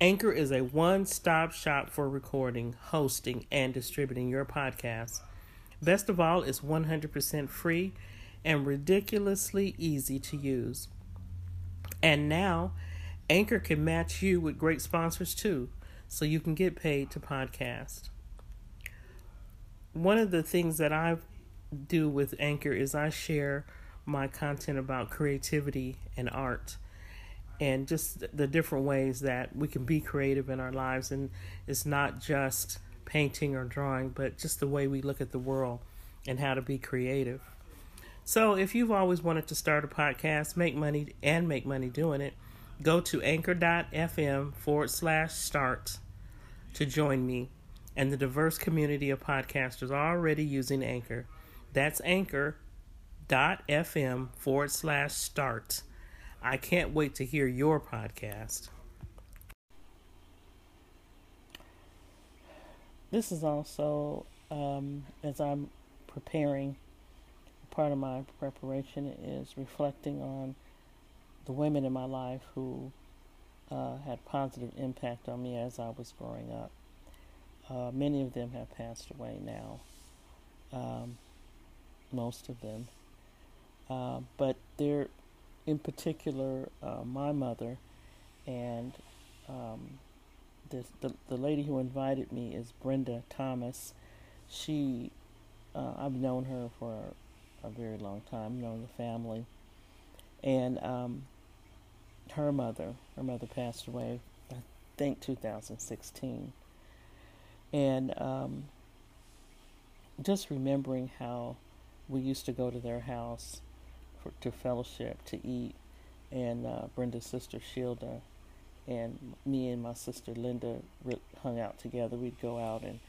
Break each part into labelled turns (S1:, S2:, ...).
S1: Anchor is a one stop shop for recording, hosting, and distributing your podcast. Best of all, it's 100% free and ridiculously easy to use. And now, Anchor can match you with great sponsors too, so you can get paid to podcast. One of the things that I do with Anchor is I share my content about creativity and art and just the different ways that we can be creative in our lives. And it's not just painting or drawing, but just the way we look at the world and how to be creative. So, if you've always wanted to start a podcast, make money, and make money doing it, go to anchor.fm forward slash start to join me and the diverse community of podcasters already using Anchor. That's anchor.fm forward slash start. I can't wait to hear your podcast. This is also, um, as I'm preparing, part of my preparation is reflecting on the women in my life who uh, had positive impact on me as I was growing up. Uh, many of them have passed away now, um, most of them. Uh, but they're in particular, uh, my mother and um, this, the the lady who invited me is Brenda Thomas. She, uh, I've known her for a, very long time, known the family, and um, her mother, her mother passed away, I think 2016, and um, just remembering how we used to go to their house for, to fellowship, to eat, and uh, Brenda's sister Shilda and me and my sister Linda hung out together. We'd go out and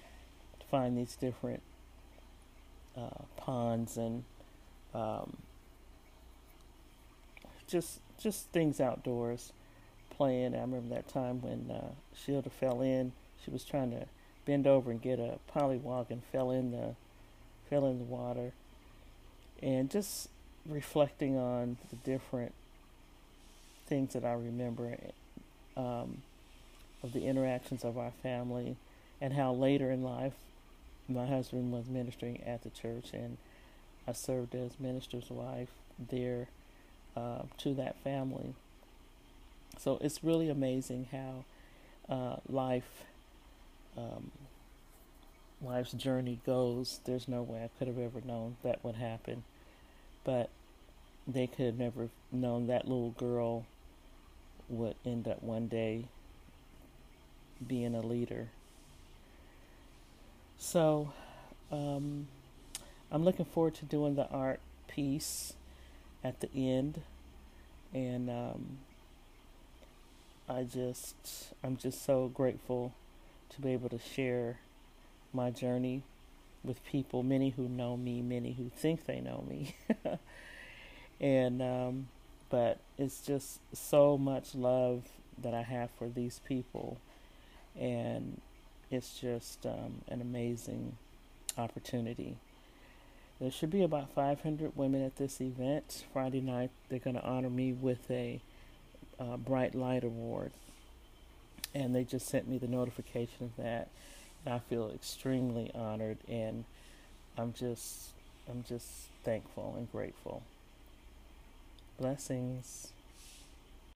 S1: find these different uh, ponds and um, just just things outdoors, playing. I remember that time when uh, Shilda fell in. She was trying to bend over and get a pollywog and fell in the fell in the water, and just reflecting on the different things that I remember um, of the interactions of our family and how later in life my husband was ministering at the church and I served as minister's wife there uh, to that family. So it's really amazing how uh, life, um, life's journey goes. There's no way I could have ever known that would happen, but they could have never known that little girl would end up one day being a leader. So, um, I'm looking forward to doing the art piece at the end, and um, I just I'm just so grateful to be able to share my journey with people, many who know me, many who think they know me. and um, but it's just so much love that I have for these people, and it's just um, an amazing opportunity. There should be about 500 women at this event. Friday night, they're going to honor me with a uh, Bright Light Award, and they just sent me the notification of that. And I feel extremely honored, and I'm just, I'm just thankful and grateful. Blessings.